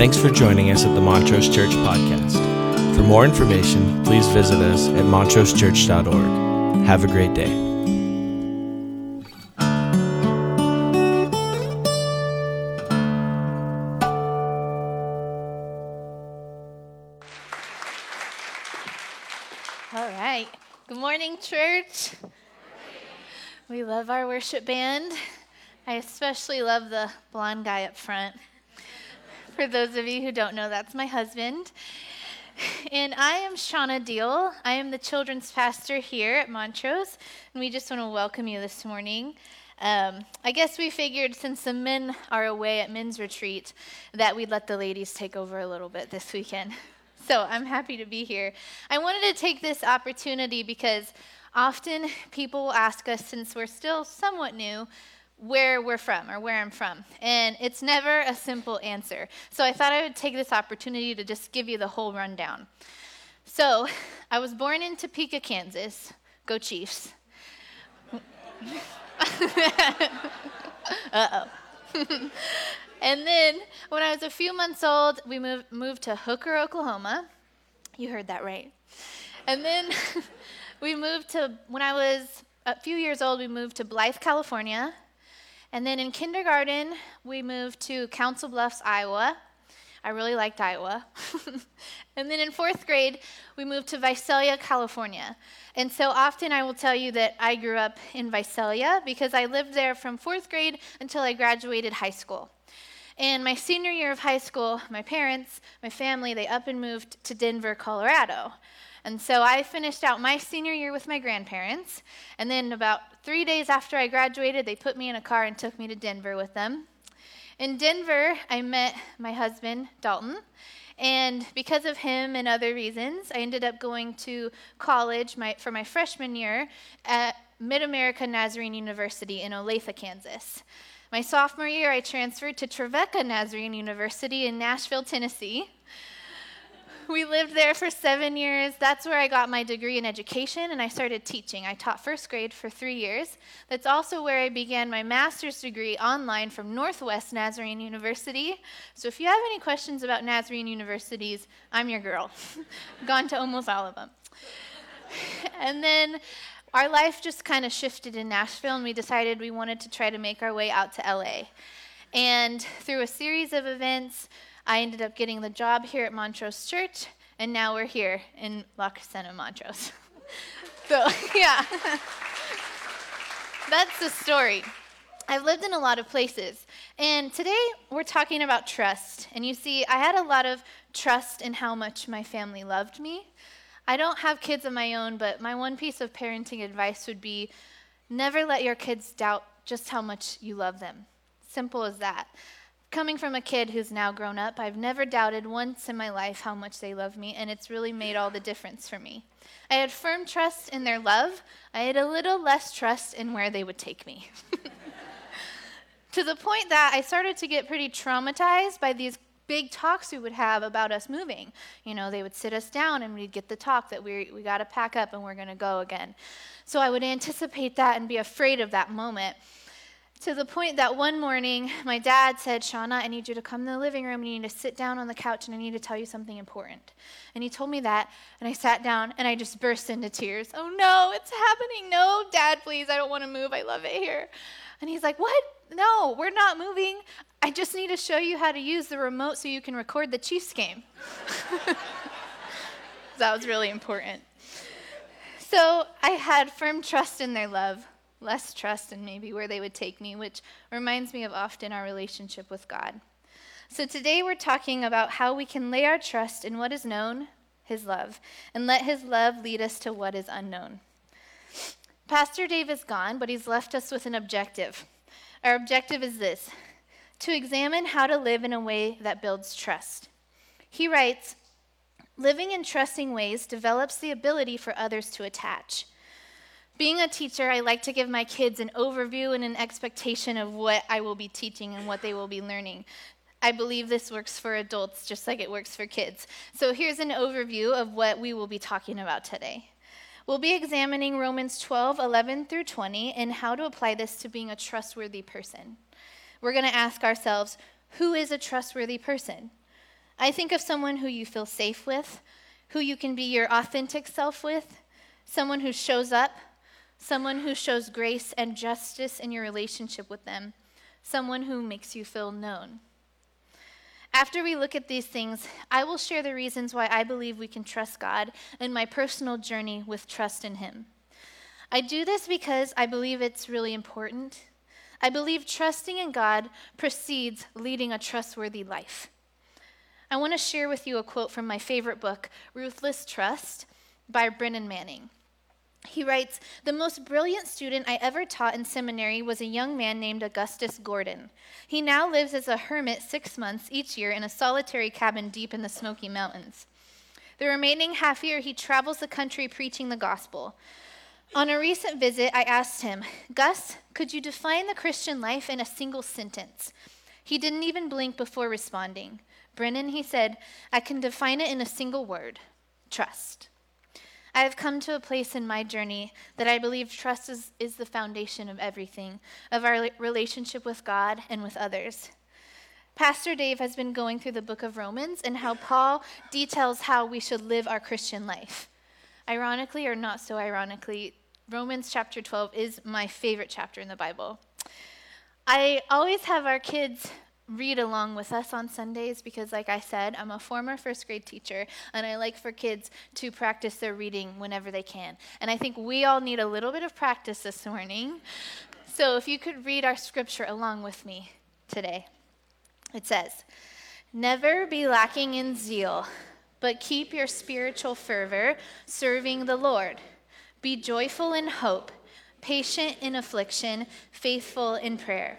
Thanks for joining us at the Montrose Church Podcast. For more information, please visit us at montrosechurch.org. Have a great day. All right. Good morning, church. We love our worship band. I especially love the blonde guy up front. For those of you who don't know, that's my husband. And I am Shauna Deal. I am the children's pastor here at Montrose, and we just want to welcome you this morning. Um, I guess we figured since the men are away at men's retreat that we'd let the ladies take over a little bit this weekend. So I'm happy to be here. I wanted to take this opportunity because often people will ask us, since we're still somewhat new, where we're from or where I'm from. And it's never a simple answer. So I thought I would take this opportunity to just give you the whole rundown. So I was born in Topeka, Kansas. Go Chiefs. uh oh. and then when I was a few months old, we moved, moved to Hooker, Oklahoma. You heard that right. And then we moved to, when I was a few years old, we moved to Blythe, California. And then in kindergarten, we moved to Council Bluffs, Iowa. I really liked Iowa. and then in fourth grade, we moved to Visalia, California. And so often I will tell you that I grew up in Visalia because I lived there from fourth grade until I graduated high school. And my senior year of high school, my parents, my family, they up and moved to Denver, Colorado. And so I finished out my senior year with my grandparents. And then about three days after I graduated, they put me in a car and took me to Denver with them. In Denver, I met my husband, Dalton. And because of him and other reasons, I ended up going to college my, for my freshman year at Mid America Nazarene University in Olathe, Kansas. My sophomore year, I transferred to Trevecca Nazarene University in Nashville, Tennessee we lived there for seven years. That's where I got my degree in education and I started teaching. I taught first grade for three years. That's also where I began my master's degree online from Northwest Nazarene University. So if you have any questions about Nazarene universities, I'm your girl. Gone to almost all of them. and then our life just kind of shifted in Nashville and we decided we wanted to try to make our way out to LA. And through a series of events, I ended up getting the job here at Montrose Church, and now we're here in La Crescenta, Montrose. so, yeah. That's the story. I've lived in a lot of places. And today we're talking about trust. And you see, I had a lot of trust in how much my family loved me. I don't have kids of my own, but my one piece of parenting advice would be never let your kids doubt just how much you love them. Simple as that. Coming from a kid who's now grown up, I've never doubted once in my life how much they love me, and it's really made all the difference for me. I had firm trust in their love. I had a little less trust in where they would take me. to the point that I started to get pretty traumatized by these big talks we would have about us moving. You know, they would sit us down and we'd get the talk that we, we got to pack up and we're going to go again. So I would anticipate that and be afraid of that moment. To the point that one morning, my dad said, Shauna, I need you to come to the living room and you need to sit down on the couch and I need to tell you something important. And he told me that, and I sat down and I just burst into tears. Oh no, it's happening. No, dad, please, I don't want to move. I love it here. And he's like, What? No, we're not moving. I just need to show you how to use the remote so you can record the Chiefs game. that was really important. So I had firm trust in their love less trust in maybe where they would take me, which reminds me of often our relationship with God. So today we're talking about how we can lay our trust in what is known, His love, and let His love lead us to what is unknown. Pastor Dave is gone, but he's left us with an objective. Our objective is this to examine how to live in a way that builds trust. He writes, Living in trusting ways develops the ability for others to attach. Being a teacher, I like to give my kids an overview and an expectation of what I will be teaching and what they will be learning. I believe this works for adults just like it works for kids. So here's an overview of what we will be talking about today. We'll be examining Romans 12, 11 through 20, and how to apply this to being a trustworthy person. We're going to ask ourselves who is a trustworthy person? I think of someone who you feel safe with, who you can be your authentic self with, someone who shows up, someone who shows grace and justice in your relationship with them, someone who makes you feel known. After we look at these things, I will share the reasons why I believe we can trust God and my personal journey with trust in Him. I do this because I believe it's really important. I believe trusting in God precedes leading a trustworthy life. I want to share with you a quote from my favorite book, Ruthless Trust, by Brennan Manning. He writes The most brilliant student I ever taught in seminary was a young man named Augustus Gordon. He now lives as a hermit six months each year in a solitary cabin deep in the Smoky Mountains. The remaining half year, he travels the country preaching the gospel. On a recent visit, I asked him, Gus, could you define the Christian life in a single sentence? He didn't even blink before responding. Brennan, he said, I can define it in a single word trust. I have come to a place in my journey that I believe trust is, is the foundation of everything, of our relationship with God and with others. Pastor Dave has been going through the book of Romans and how Paul details how we should live our Christian life. Ironically, or not so ironically, Romans chapter 12 is my favorite chapter in the Bible. I always have our kids read along with us on Sundays because, like I said, I'm a former first grade teacher and I like for kids to practice their reading whenever they can. And I think we all need a little bit of practice this morning. So if you could read our scripture along with me today, it says, Never be lacking in zeal, but keep your spiritual fervor serving the Lord. Be joyful in hope, patient in affliction, faithful in prayer.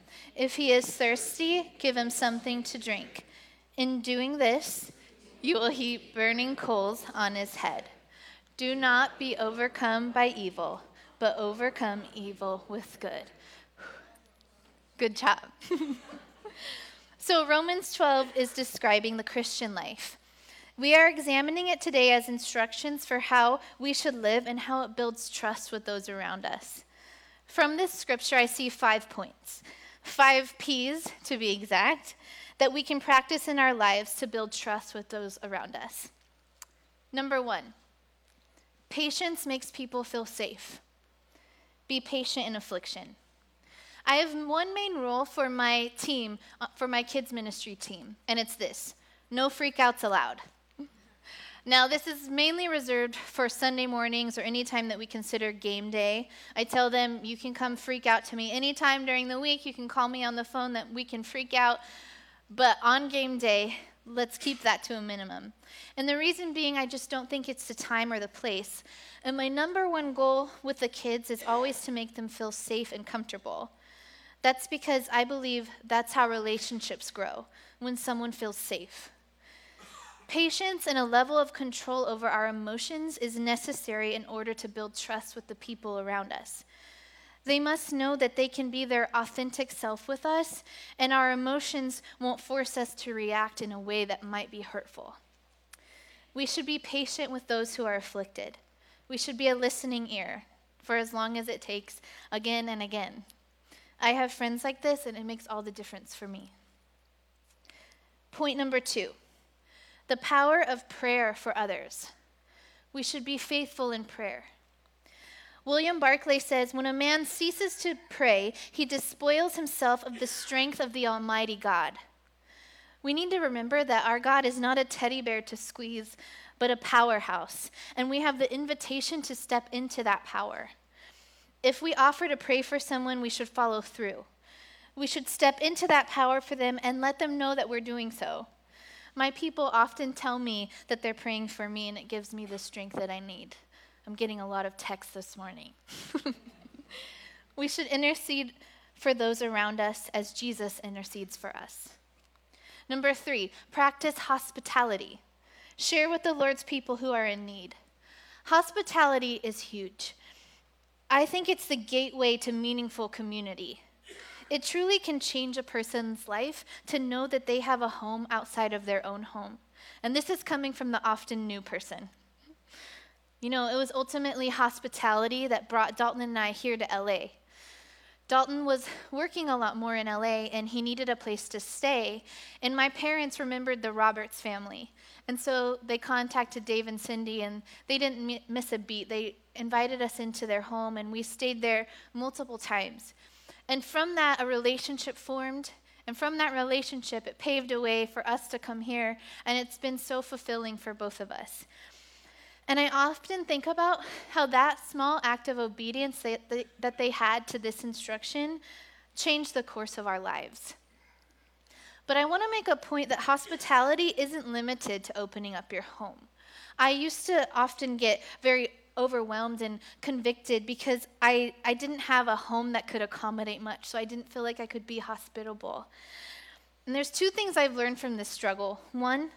If he is thirsty, give him something to drink. In doing this, you will heap burning coals on his head. Do not be overcome by evil, but overcome evil with good. Good job. so, Romans 12 is describing the Christian life. We are examining it today as instructions for how we should live and how it builds trust with those around us. From this scripture, I see five points five P's to be exact, that we can practice in our lives to build trust with those around us. Number one, patience makes people feel safe. Be patient in affliction. I have one main rule for my team, uh, for my kids' ministry team, and it's this no freakouts allowed. Now, this is mainly reserved for Sunday mornings or any time that we consider game day. I tell them, you can come freak out to me anytime during the week. You can call me on the phone that we can freak out. But on game day, let's keep that to a minimum. And the reason being, I just don't think it's the time or the place. And my number one goal with the kids is always to make them feel safe and comfortable. That's because I believe that's how relationships grow, when someone feels safe. Patience and a level of control over our emotions is necessary in order to build trust with the people around us. They must know that they can be their authentic self with us, and our emotions won't force us to react in a way that might be hurtful. We should be patient with those who are afflicted. We should be a listening ear for as long as it takes, again and again. I have friends like this, and it makes all the difference for me. Point number two the power of prayer for others. We should be faithful in prayer. William Barclay says when a man ceases to pray, he despoils himself of the strength of the Almighty God. We need to remember that our God is not a teddy bear to squeeze, but a powerhouse, and we have the invitation to step into that power. If we offer to pray for someone, we should follow through. We should step into that power for them and let them know that we're doing so. My people often tell me that they're praying for me, and it gives me the strength that I need. I'm getting a lot of texts this morning. we should intercede for those around us as Jesus intercedes for us. Number three, practice hospitality. Share with the Lord's people who are in need. Hospitality is huge. I think it's the gateway to meaningful community. It truly can change a person's life to know that they have a home outside of their own home. And this is coming from the often new person. You know, it was ultimately hospitality that brought Dalton and I here to LA. Dalton was working a lot more in LA and he needed a place to stay. And my parents remembered the Roberts family. And so they contacted Dave and Cindy and they didn't miss a beat. They invited us into their home and we stayed there multiple times. And from that, a relationship formed. And from that relationship, it paved a way for us to come here. And it's been so fulfilling for both of us. And I often think about how that small act of obedience that they, that they had to this instruction changed the course of our lives. But I want to make a point that hospitality isn't limited to opening up your home. I used to often get very overwhelmed and convicted because I, I didn't have a home that could accommodate much, so I didn't feel like I could be hospitable. And there's two things I've learned from this struggle. One,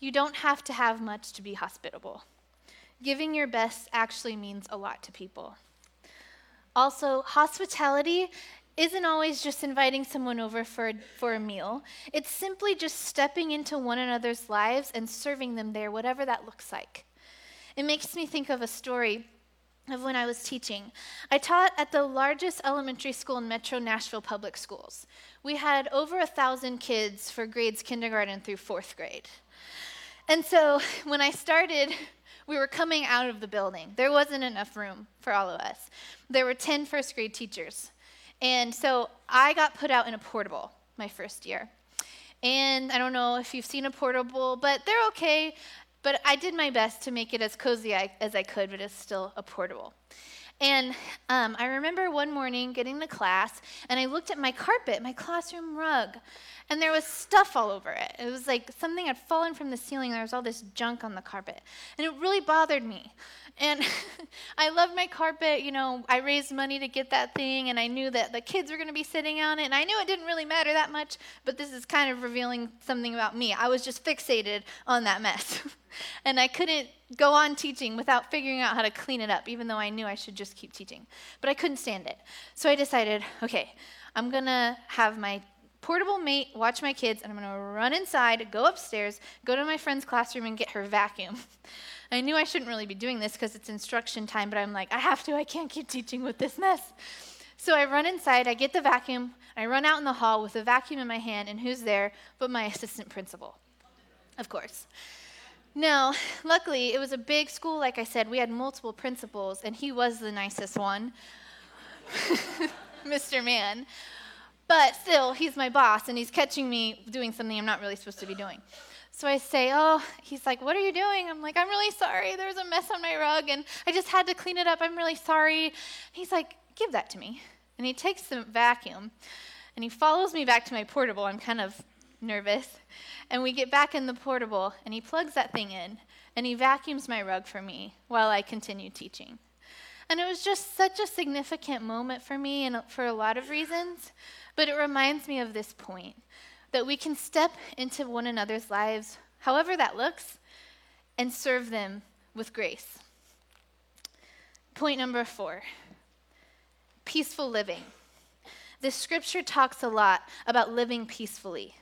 you don't have to have much to be hospitable giving your best actually means a lot to people. Also, hospitality isn't always just inviting someone over for, for a meal. It's simply just stepping into one another's lives and serving them there, whatever that looks like. It makes me think of a story of when I was teaching. I taught at the largest elementary school in Metro Nashville Public Schools. We had over a thousand kids for grades kindergarten through fourth grade. And so when I started we were coming out of the building. There wasn't enough room for all of us. There were 10 first grade teachers. And so I got put out in a portable my first year. And I don't know if you've seen a portable, but they're okay. But I did my best to make it as cozy as I could, but it's still a portable. And um, I remember one morning getting to class, and I looked at my carpet, my classroom rug, and there was stuff all over it. It was like something had fallen from the ceiling. There was all this junk on the carpet, and it really bothered me. And I loved my carpet. You know, I raised money to get that thing, and I knew that the kids were going to be sitting on it, and I knew it didn't really matter that much. But this is kind of revealing something about me. I was just fixated on that mess. and I couldn't go on teaching without figuring out how to clean it up, even though I knew I should just keep teaching. But I couldn't stand it. So I decided, okay, I'm going to have my portable mate watch my kids, and I'm going to run inside, go upstairs, go to my friend's classroom, and get her vacuum. I knew I shouldn't really be doing this because it's instruction time, but I'm like, I have to. I can't keep teaching with this mess. So I run inside, I get the vacuum, I run out in the hall with the vacuum in my hand, and who's there but my assistant principal? Of course. Now, luckily, it was a big school, like I said. We had multiple principals, and he was the nicest one, Mr. Man. But still, he's my boss, and he's catching me doing something I'm not really supposed to be doing. So I say, Oh, he's like, What are you doing? I'm like, I'm really sorry. There's a mess on my rug, and I just had to clean it up. I'm really sorry. He's like, Give that to me. And he takes the vacuum, and he follows me back to my portable. I'm kind of nervous. And we get back in the portable, and he plugs that thing in, and he vacuums my rug for me while I continue teaching. And it was just such a significant moment for me, and for a lot of reasons. But it reminds me of this point that we can step into one another's lives, however that looks, and serve them with grace. Point number four peaceful living. This scripture talks a lot about living peacefully.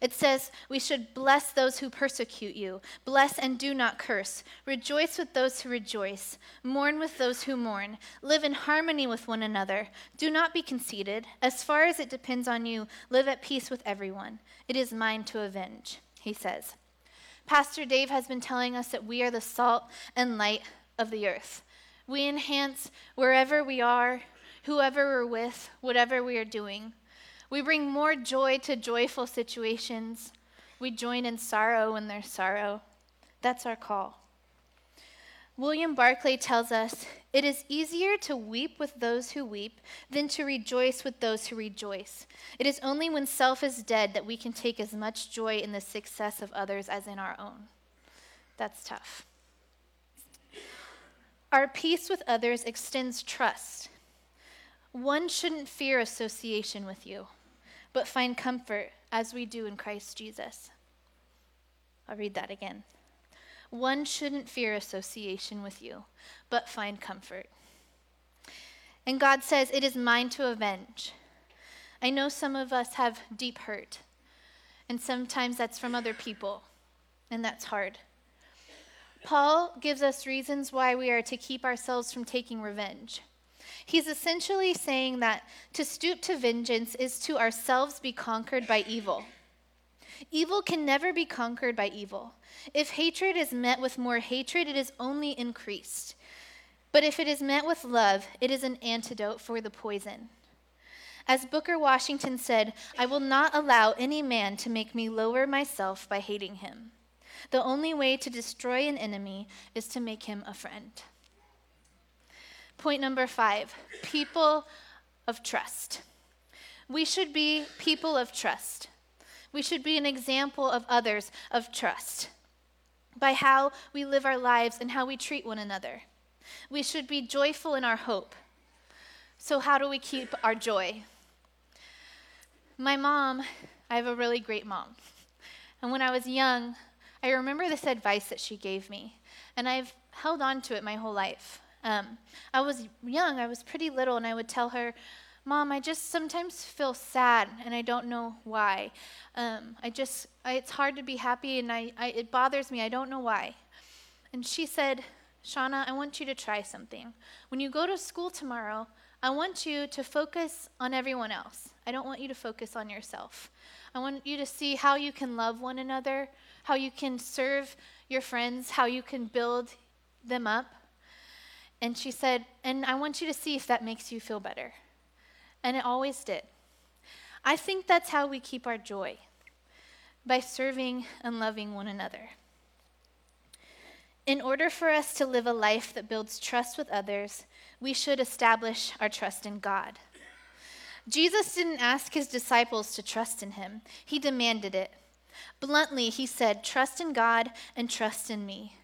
It says, We should bless those who persecute you, bless and do not curse, rejoice with those who rejoice, mourn with those who mourn, live in harmony with one another. Do not be conceited. As far as it depends on you, live at peace with everyone. It is mine to avenge, he says. Pastor Dave has been telling us that we are the salt and light of the earth. We enhance wherever we are, whoever we're with, whatever we are doing. We bring more joy to joyful situations, We join in sorrow when there's sorrow. That's our call. William Barclay tells us it is easier to weep with those who weep than to rejoice with those who rejoice. It is only when self is dead that we can take as much joy in the success of others as in our own. That's tough. Our peace with others extends trust. One shouldn't fear association with you, but find comfort as we do in Christ Jesus. I'll read that again. One shouldn't fear association with you, but find comfort. And God says, It is mine to avenge. I know some of us have deep hurt, and sometimes that's from other people, and that's hard. Paul gives us reasons why we are to keep ourselves from taking revenge. He's essentially saying that to stoop to vengeance is to ourselves be conquered by evil. Evil can never be conquered by evil. If hatred is met with more hatred, it is only increased. But if it is met with love, it is an antidote for the poison. As Booker Washington said, I will not allow any man to make me lower myself by hating him. The only way to destroy an enemy is to make him a friend. Point number five people of trust. We should be people of trust. We should be an example of others of trust by how we live our lives and how we treat one another. We should be joyful in our hope. So, how do we keep our joy? My mom, I have a really great mom. And when I was young, I remember this advice that she gave me, and I've held on to it my whole life. Um, I was young, I was pretty little, and I would tell her, Mom, I just sometimes feel sad and I don't know why. Um, I just, I, it's hard to be happy and I, I, it bothers me. I don't know why. And she said, Shauna, I want you to try something. When you go to school tomorrow, I want you to focus on everyone else. I don't want you to focus on yourself. I want you to see how you can love one another, how you can serve your friends, how you can build them up. And she said, and I want you to see if that makes you feel better and it always did. I think that's how we keep our joy by serving and loving one another. In order for us to live a life that builds trust with others, we should establish our trust in God. Jesus didn't ask his disciples to trust in him, he demanded it. Bluntly, he said, Trust in God and trust in me.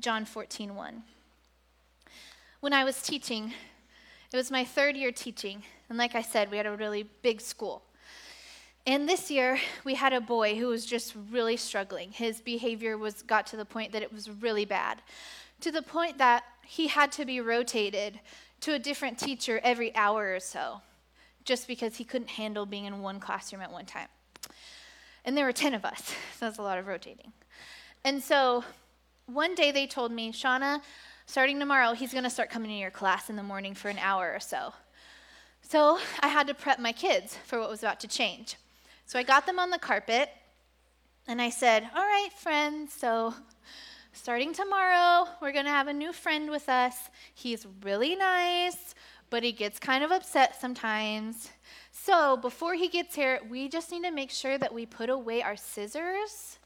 John 14, 1. When I was teaching, it was my third year teaching, and like I said, we had a really big school. And this year, we had a boy who was just really struggling. His behavior was got to the point that it was really bad, to the point that he had to be rotated to a different teacher every hour or so, just because he couldn't handle being in one classroom at one time. And there were 10 of us, so that's a lot of rotating. And so one day they told me, Shauna, starting tomorrow, he's going to start coming to your class in the morning for an hour or so. So I had to prep my kids for what was about to change. So I got them on the carpet and I said, All right, friends, so starting tomorrow, we're going to have a new friend with us. He's really nice, but he gets kind of upset sometimes. So before he gets here, we just need to make sure that we put away our scissors.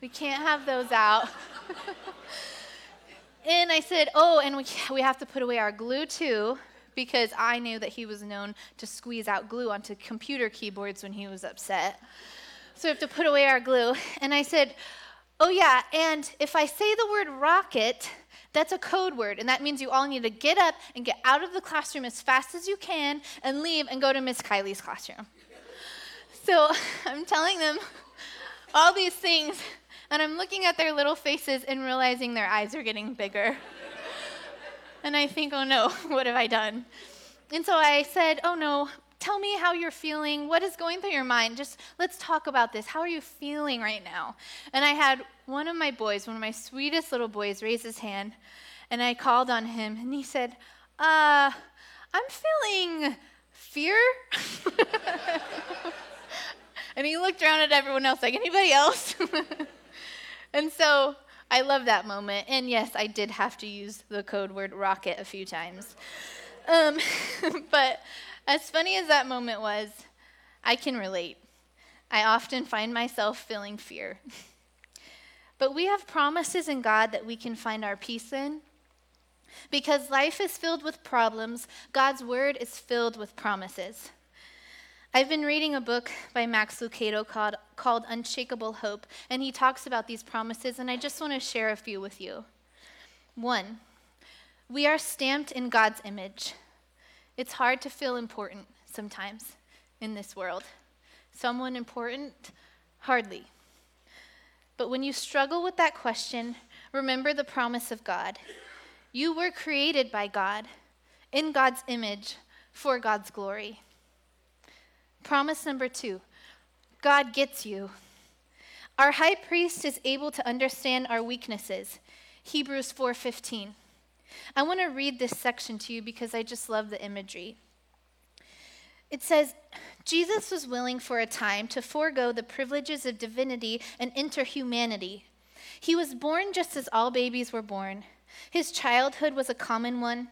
We can't have those out. and I said, Oh, and we, we have to put away our glue too because I knew that he was known to squeeze out glue onto computer keyboards when he was upset. So we have to put away our glue. And I said, Oh, yeah, and if I say the word rocket, that's a code word, and that means you all need to get up and get out of the classroom as fast as you can and leave and go to Miss Kylie's classroom. So I'm telling them all these things, and I'm looking at their little faces and realizing their eyes are getting bigger and I think, oh no, what have I done? And so I said, oh no, tell me how you're feeling. What is going through your mind? Just let's talk about this. How are you feeling right now? And I had one of my boys, one of my sweetest little boys, raise his hand, and I called on him, and he said, uh, I'm feeling fear. and he looked around at everyone else like, anybody else? And so I love that moment. And yes, I did have to use the code word rocket a few times. Um, but as funny as that moment was, I can relate. I often find myself feeling fear. but we have promises in God that we can find our peace in. Because life is filled with problems, God's word is filled with promises. I've been reading a book by Max Lucado called, called Unshakable Hope, and he talks about these promises, and I just want to share a few with you. One, we are stamped in God's image. It's hard to feel important sometimes in this world. Someone important? Hardly. But when you struggle with that question, remember the promise of God. You were created by God, in God's image, for God's glory. Promise number two God gets you. Our high priest is able to understand our weaknesses. Hebrews 4:15. I want to read this section to you because I just love the imagery. It says, Jesus was willing for a time to forego the privileges of divinity and enter humanity. He was born just as all babies were born. His childhood was a common one.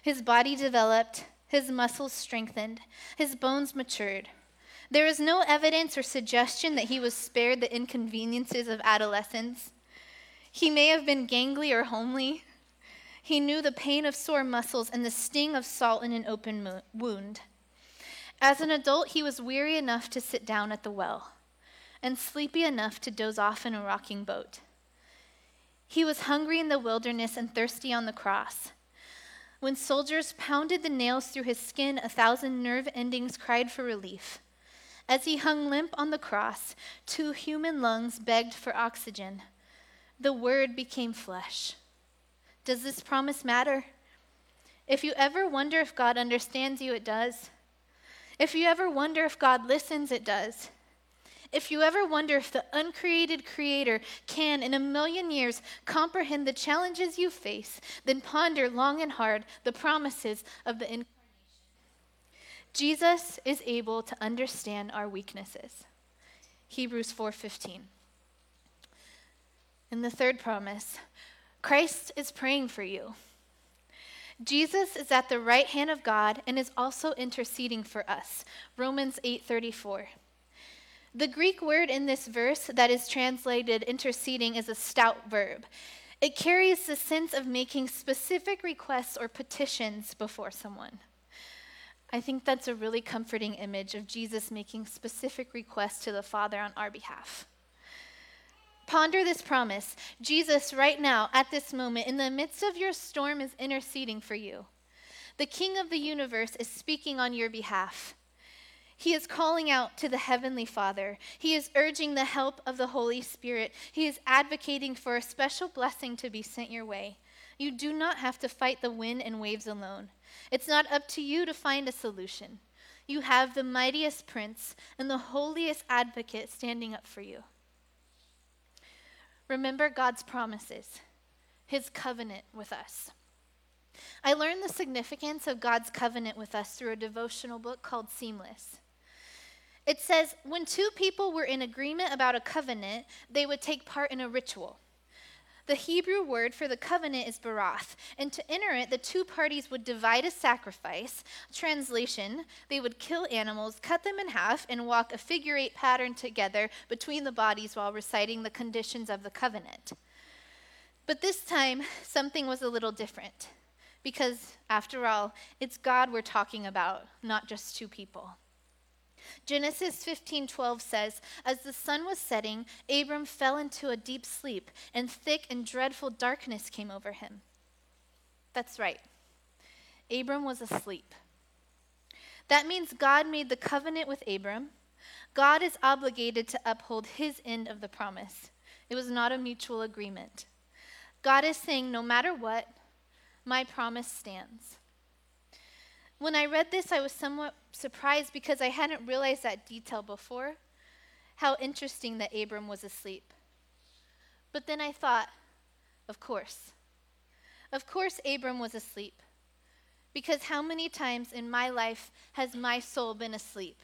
His body developed, his muscles strengthened, his bones matured. There is no evidence or suggestion that he was spared the inconveniences of adolescence. He may have been gangly or homely. He knew the pain of sore muscles and the sting of salt in an open mo- wound. As an adult, he was weary enough to sit down at the well and sleepy enough to doze off in a rocking boat. He was hungry in the wilderness and thirsty on the cross. When soldiers pounded the nails through his skin, a thousand nerve endings cried for relief. As he hung limp on the cross, two human lungs begged for oxygen. The Word became flesh. Does this promise matter? If you ever wonder if God understands you, it does. If you ever wonder if God listens, it does. If you ever wonder if the uncreated Creator can, in a million years, comprehend the challenges you face, then ponder long and hard the promises of the. Jesus is able to understand our weaknesses. Hebrews 4:15. And the third promise, Christ is praying for you. Jesus is at the right hand of God and is also interceding for us. Romans 8:34. The Greek word in this verse that is translated interceding is a stout verb. It carries the sense of making specific requests or petitions before someone. I think that's a really comforting image of Jesus making specific requests to the Father on our behalf. Ponder this promise. Jesus, right now, at this moment, in the midst of your storm, is interceding for you. The King of the universe is speaking on your behalf. He is calling out to the Heavenly Father. He is urging the help of the Holy Spirit. He is advocating for a special blessing to be sent your way. You do not have to fight the wind and waves alone. It's not up to you to find a solution. You have the mightiest prince and the holiest advocate standing up for you. Remember God's promises, his covenant with us. I learned the significance of God's covenant with us through a devotional book called Seamless. It says when two people were in agreement about a covenant, they would take part in a ritual. The Hebrew word for the covenant is barath, and to enter it, the two parties would divide a sacrifice. Translation, they would kill animals, cut them in half, and walk a figure eight pattern together between the bodies while reciting the conditions of the covenant. But this time, something was a little different. Because, after all, it's God we're talking about, not just two people. Genesis 15:12 says, "As the sun was setting, Abram fell into a deep sleep, and thick and dreadful darkness came over him." That's right. Abram was asleep. That means God made the covenant with Abram. God is obligated to uphold his end of the promise. It was not a mutual agreement. God is saying, no matter what, my promise stands. When I read this, I was somewhat surprised because I hadn't realized that detail before. How interesting that Abram was asleep. But then I thought, of course. Of course, Abram was asleep. Because how many times in my life has my soul been asleep?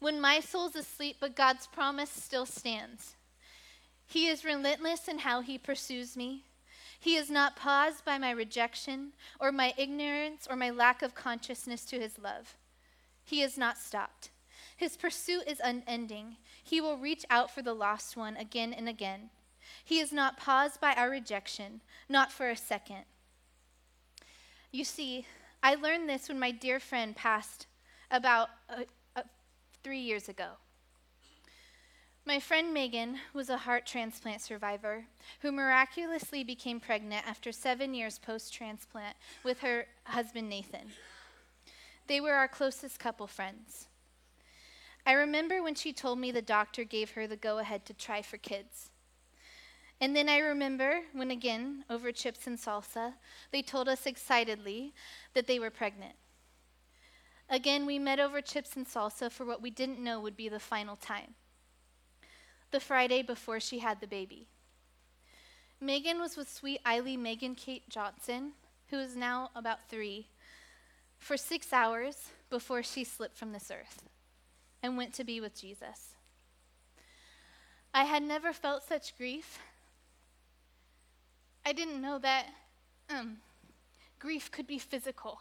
When my soul's asleep, but God's promise still stands. He is relentless in how he pursues me. He is not paused by my rejection or my ignorance or my lack of consciousness to his love. He is not stopped. His pursuit is unending. He will reach out for the lost one again and again. He is not paused by our rejection, not for a second. You see, I learned this when my dear friend passed about uh, uh, three years ago. My friend Megan was a heart transplant survivor who miraculously became pregnant after seven years post transplant with her husband Nathan. They were our closest couple friends. I remember when she told me the doctor gave her the go ahead to try for kids. And then I remember when, again, over chips and salsa, they told us excitedly that they were pregnant. Again, we met over chips and salsa for what we didn't know would be the final time the Friday before she had the baby. Megan was with sweet Eiley Megan Kate Johnson, who is now about three, for six hours before she slipped from this earth and went to be with Jesus. I had never felt such grief. I didn't know that um, grief could be physical.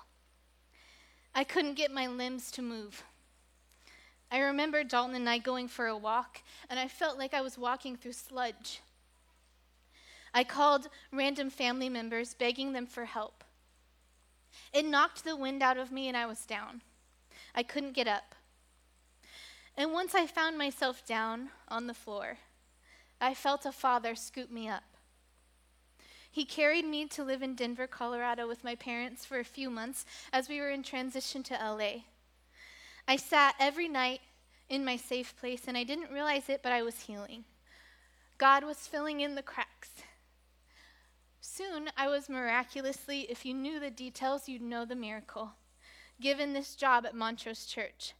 I couldn't get my limbs to move. I remember Dalton and I going for a walk, and I felt like I was walking through sludge. I called random family members, begging them for help. It knocked the wind out of me, and I was down. I couldn't get up. And once I found myself down on the floor, I felt a father scoop me up. He carried me to live in Denver, Colorado with my parents for a few months as we were in transition to LA. I sat every night in my safe place, and I didn't realize it, but I was healing. God was filling in the cracks. Soon, I was miraculously, if you knew the details, you'd know the miracle, given this job at Montrose Church,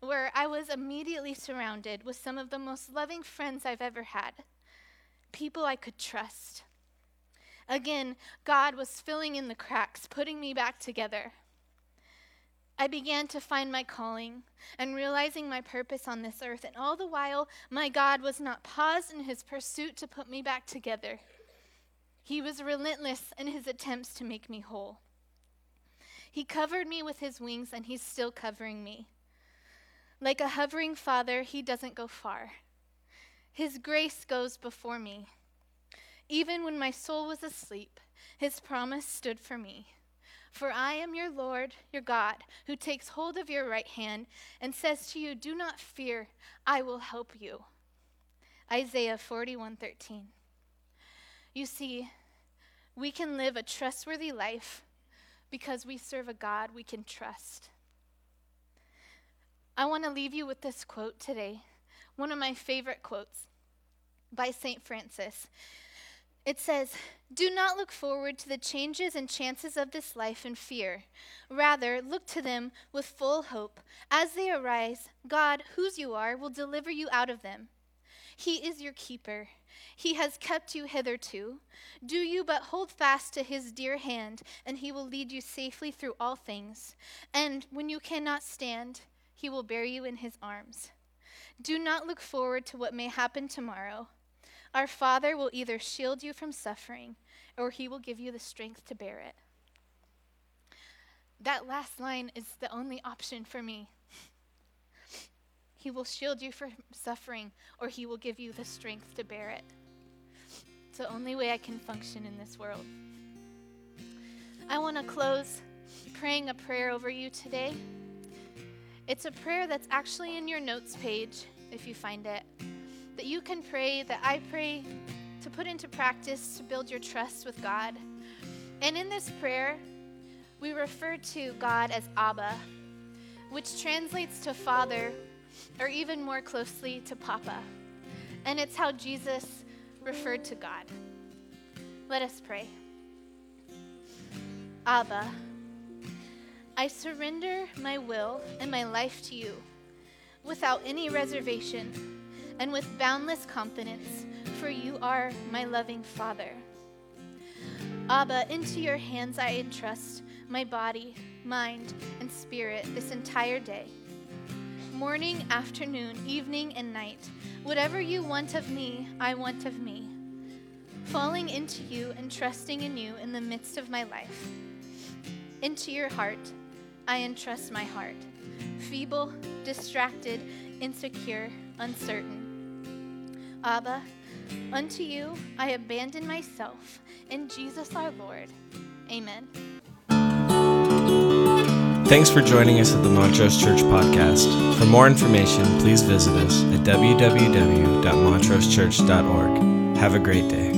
where I was immediately surrounded with some of the most loving friends I've ever had, people I could trust. Again, God was filling in the cracks, putting me back together. I began to find my calling and realizing my purpose on this earth, and all the while, my God was not paused in his pursuit to put me back together. He was relentless in his attempts to make me whole. He covered me with his wings, and he's still covering me. Like a hovering father, he doesn't go far. His grace goes before me. Even when my soul was asleep, his promise stood for me. For I am your Lord, your God, who takes hold of your right hand and says to you, Do not fear, I will help you. Isaiah 41:13. You see, we can live a trustworthy life because we serve a God we can trust. I want to leave you with this quote today, one of my favorite quotes by St. Francis. It says, Do not look forward to the changes and chances of this life in fear. Rather, look to them with full hope. As they arise, God, whose you are, will deliver you out of them. He is your keeper. He has kept you hitherto. Do you but hold fast to his dear hand, and he will lead you safely through all things. And when you cannot stand, he will bear you in his arms. Do not look forward to what may happen tomorrow. Our Father will either shield you from suffering or he will give you the strength to bear it. That last line is the only option for me. He will shield you from suffering or he will give you the strength to bear it. It's the only way I can function in this world. I want to close praying a prayer over you today. It's a prayer that's actually in your notes page if you find it you can pray, that I pray to put into practice to build your trust with God. And in this prayer, we refer to God as Abba, which translates to Father, or even more closely to Papa. And it's how Jesus referred to God. Let us pray. Abba, I surrender my will and my life to you without any reservation and with boundless confidence, for you are my loving Father. Abba, into your hands I entrust my body, mind, and spirit this entire day. Morning, afternoon, evening, and night, whatever you want of me, I want of me. Falling into you and trusting in you in the midst of my life. Into your heart, I entrust my heart feeble, distracted, insecure, uncertain. Abba, unto you I abandon myself in Jesus our Lord. Amen. Thanks for joining us at the Montrose Church Podcast. For more information, please visit us at www.montrosechurch.org. Have a great day.